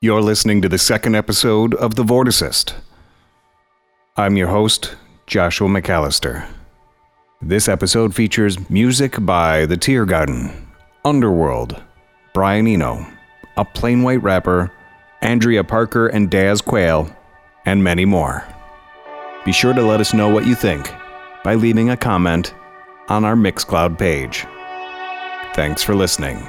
You're listening to the second episode of The Vorticist. I'm your host, Joshua McAllister. This episode features music by The Tear Tiergarten, Underworld, Brian Eno, a Plain White Wrapper, Andrea Parker and Daz Quayle, and many more. Be sure to let us know what you think by leaving a comment on our Mixcloud page. Thanks for listening.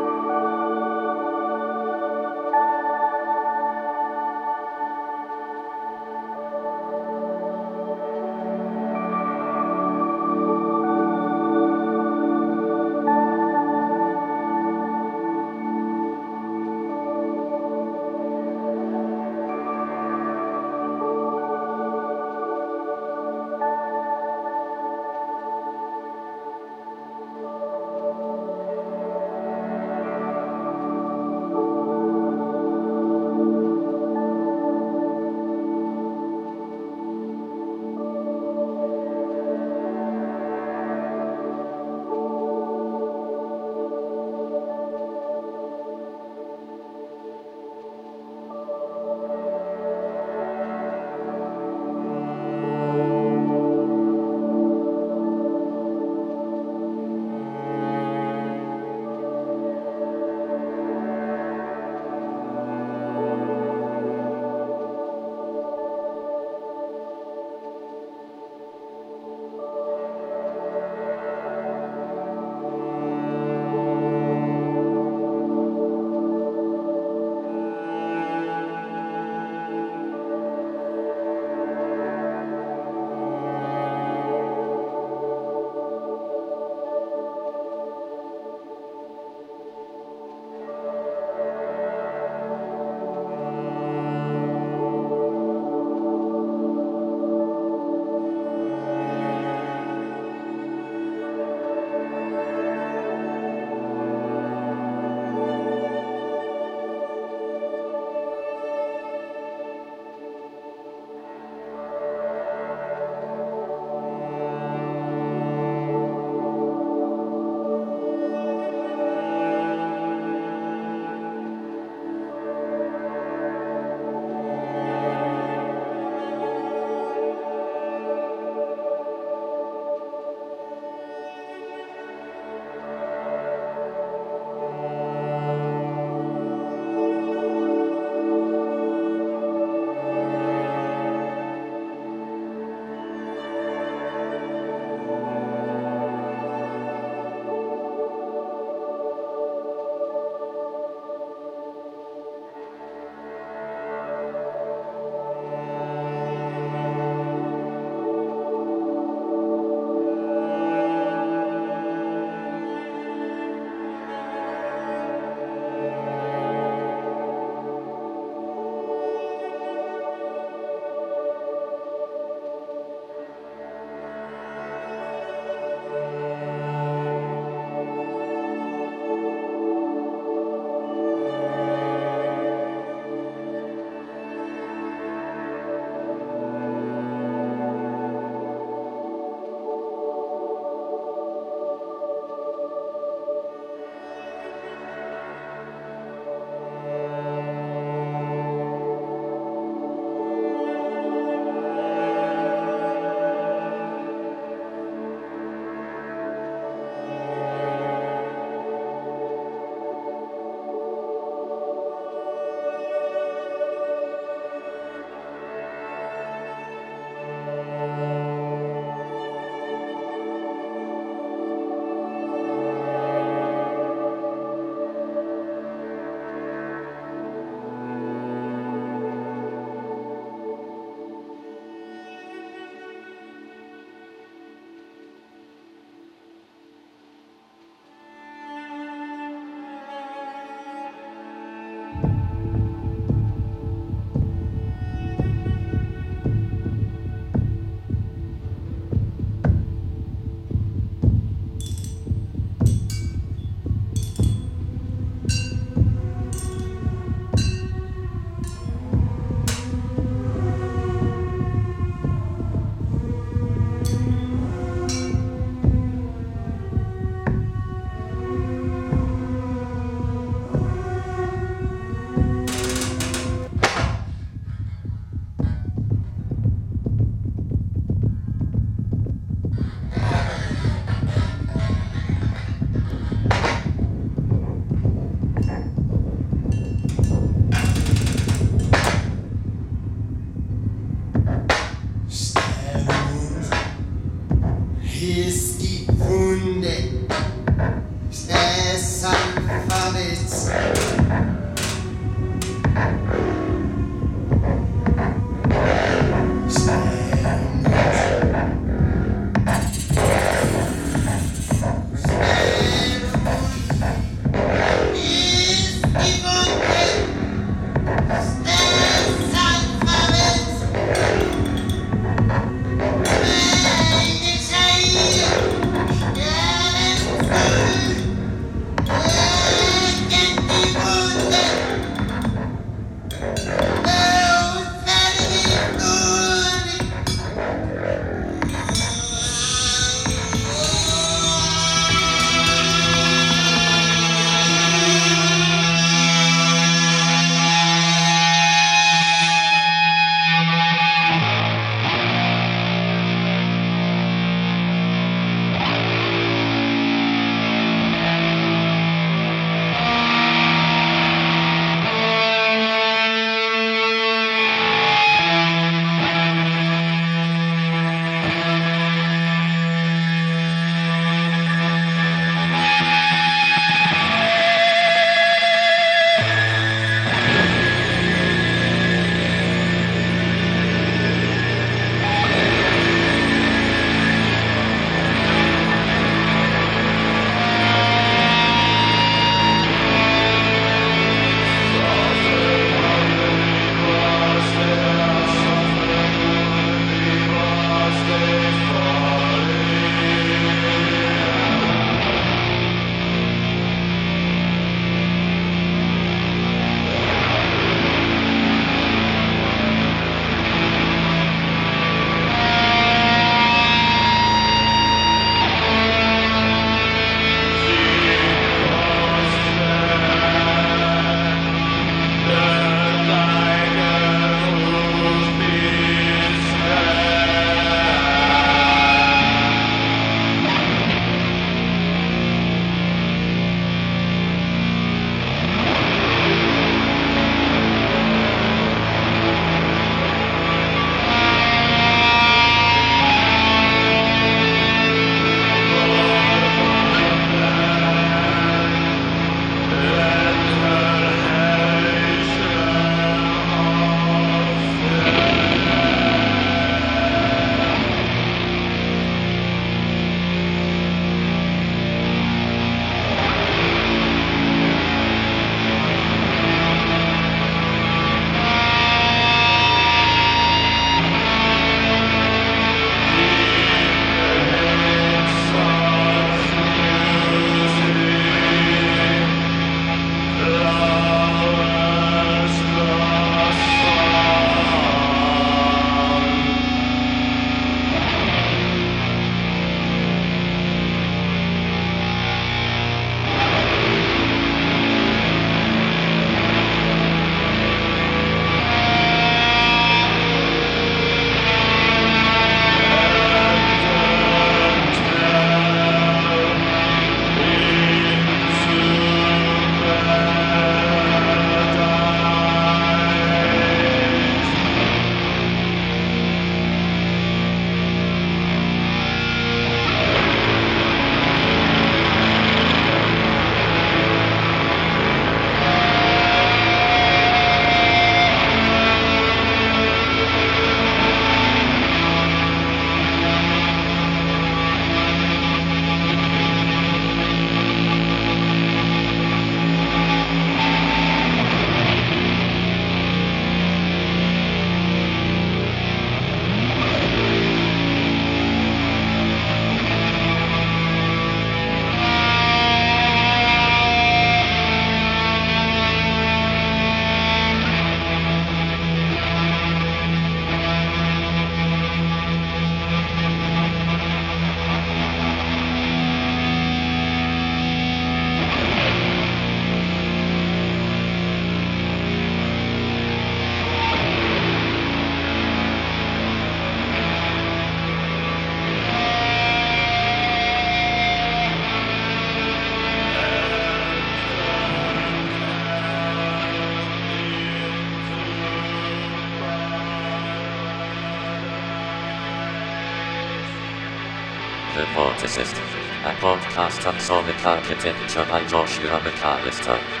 Podcast on sonic architecture by Joshua McAllister.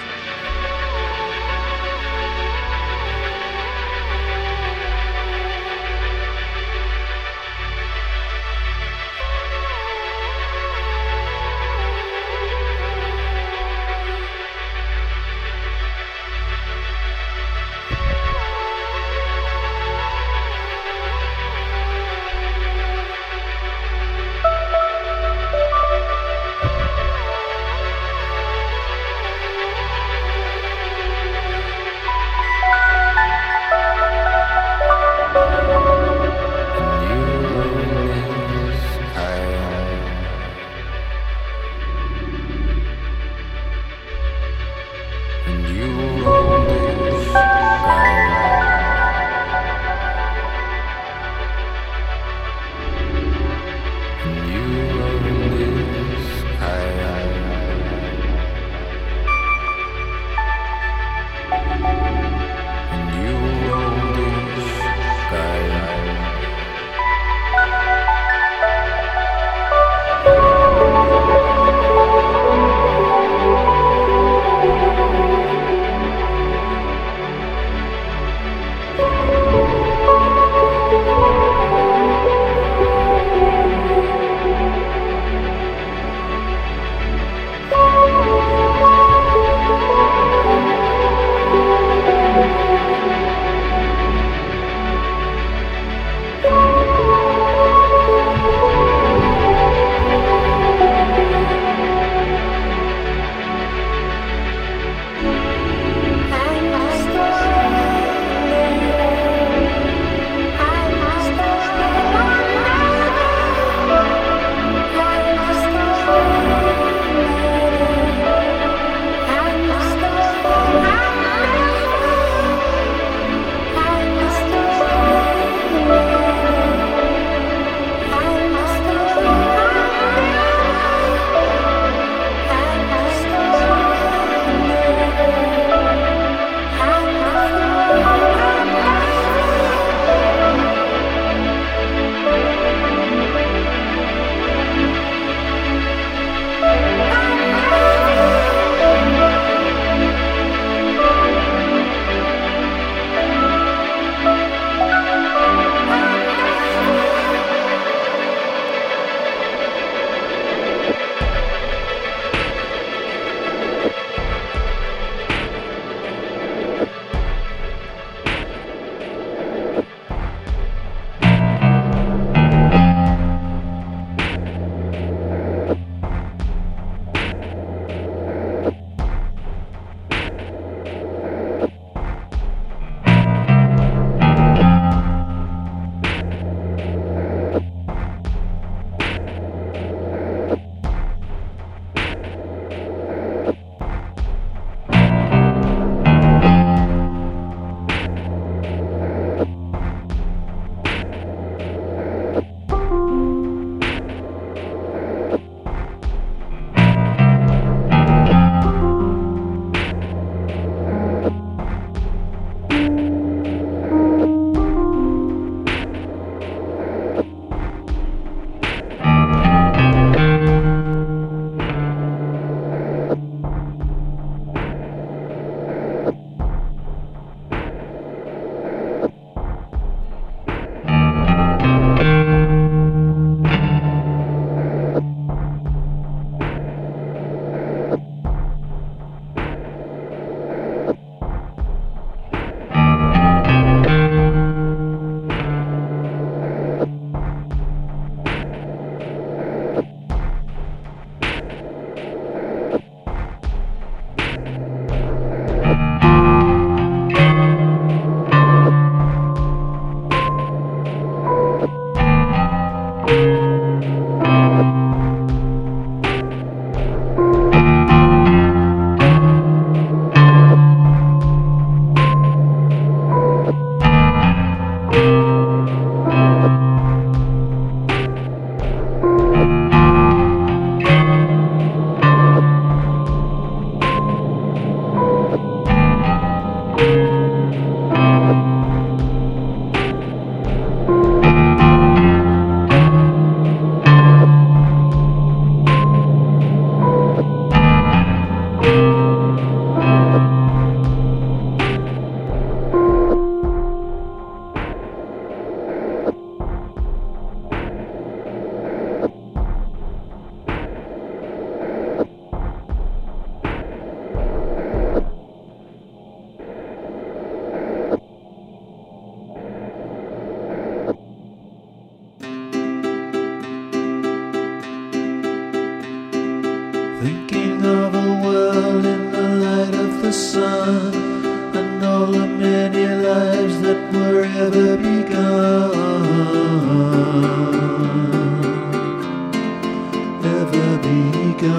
Our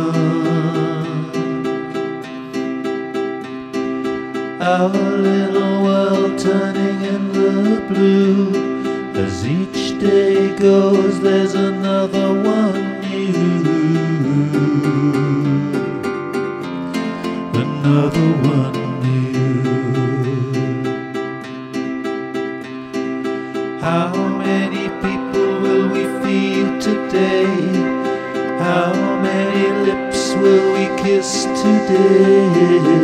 little world turning in the blue. As each day goes, there's another one new. Another one. day.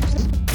Thank you.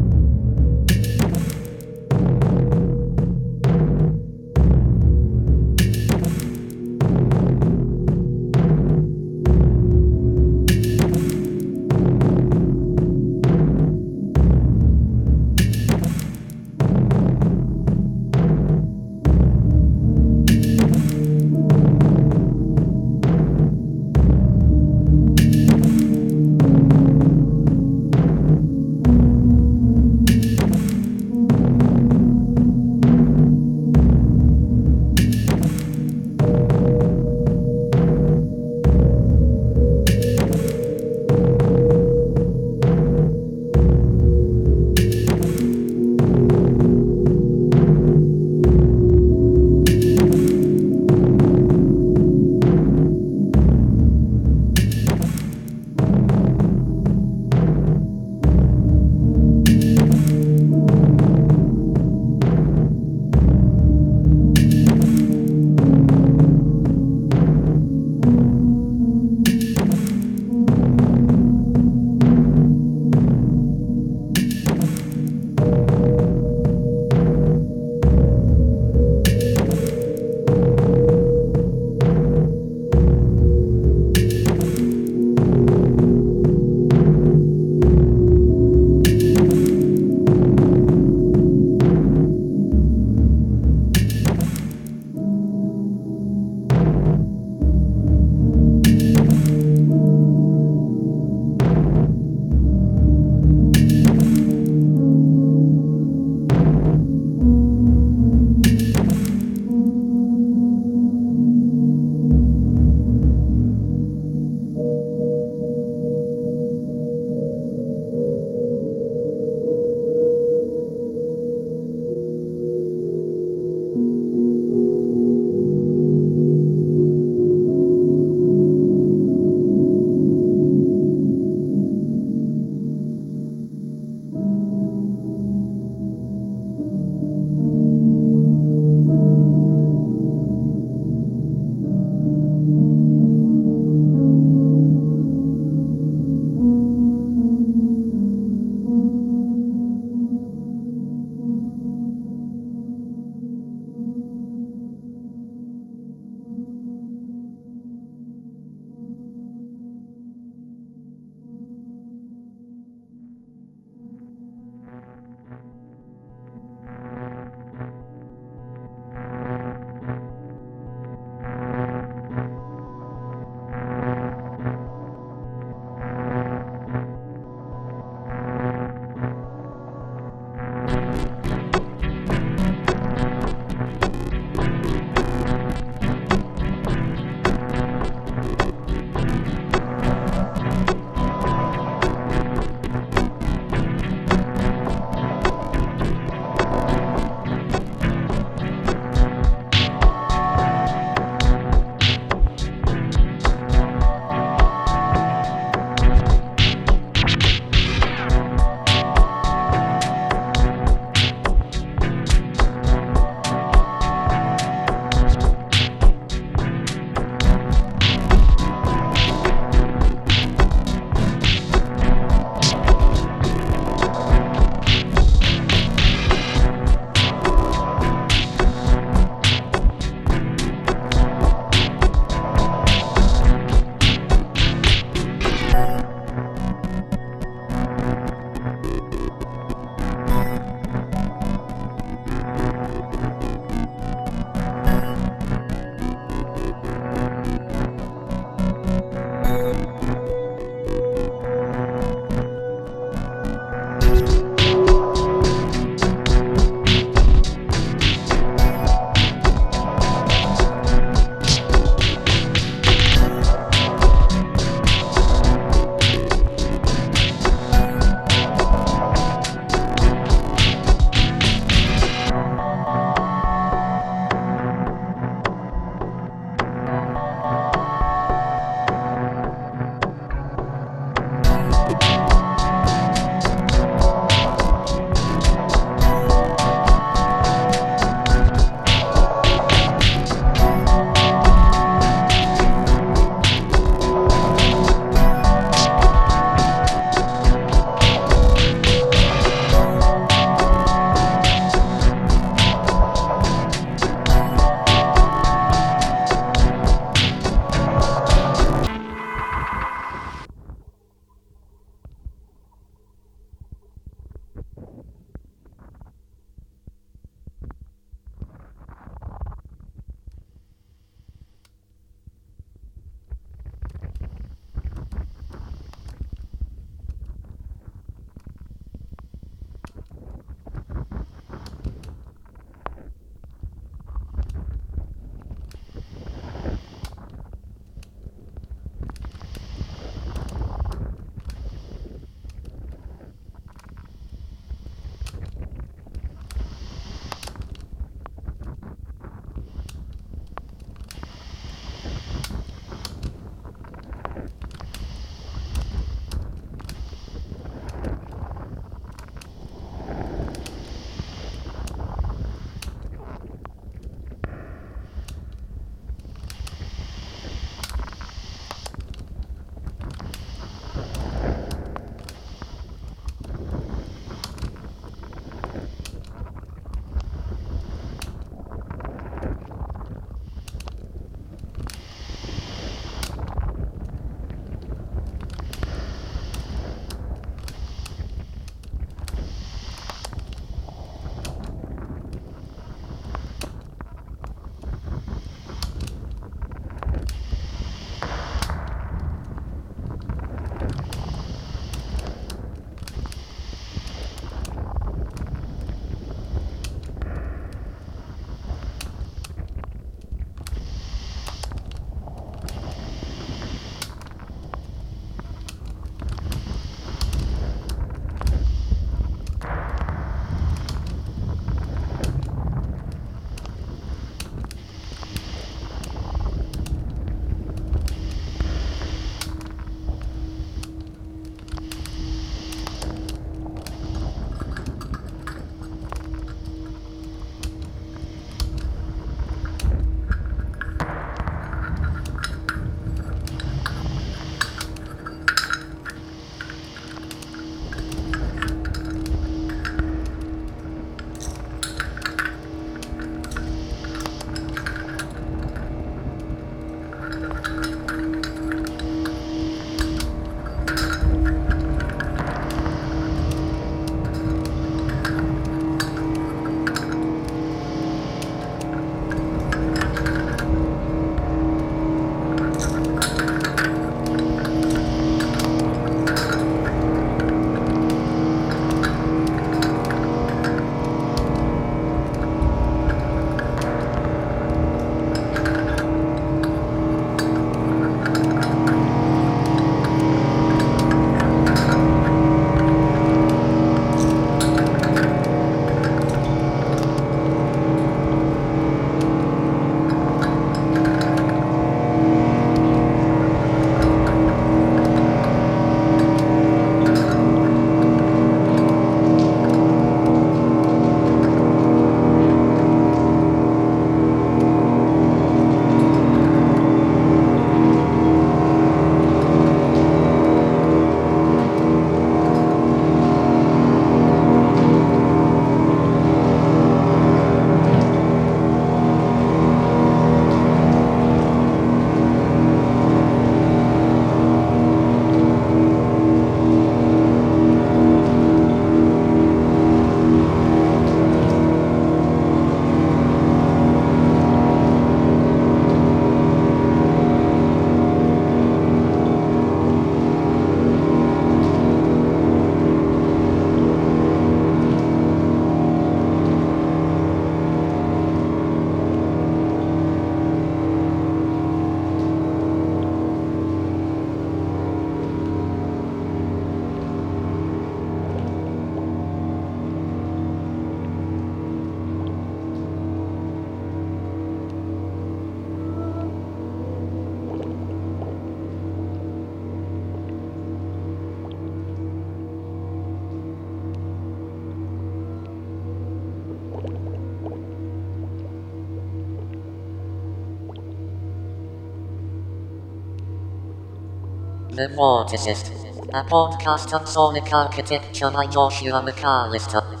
The Vorticist, a podcast on sonic architecture by Joshua McAllister.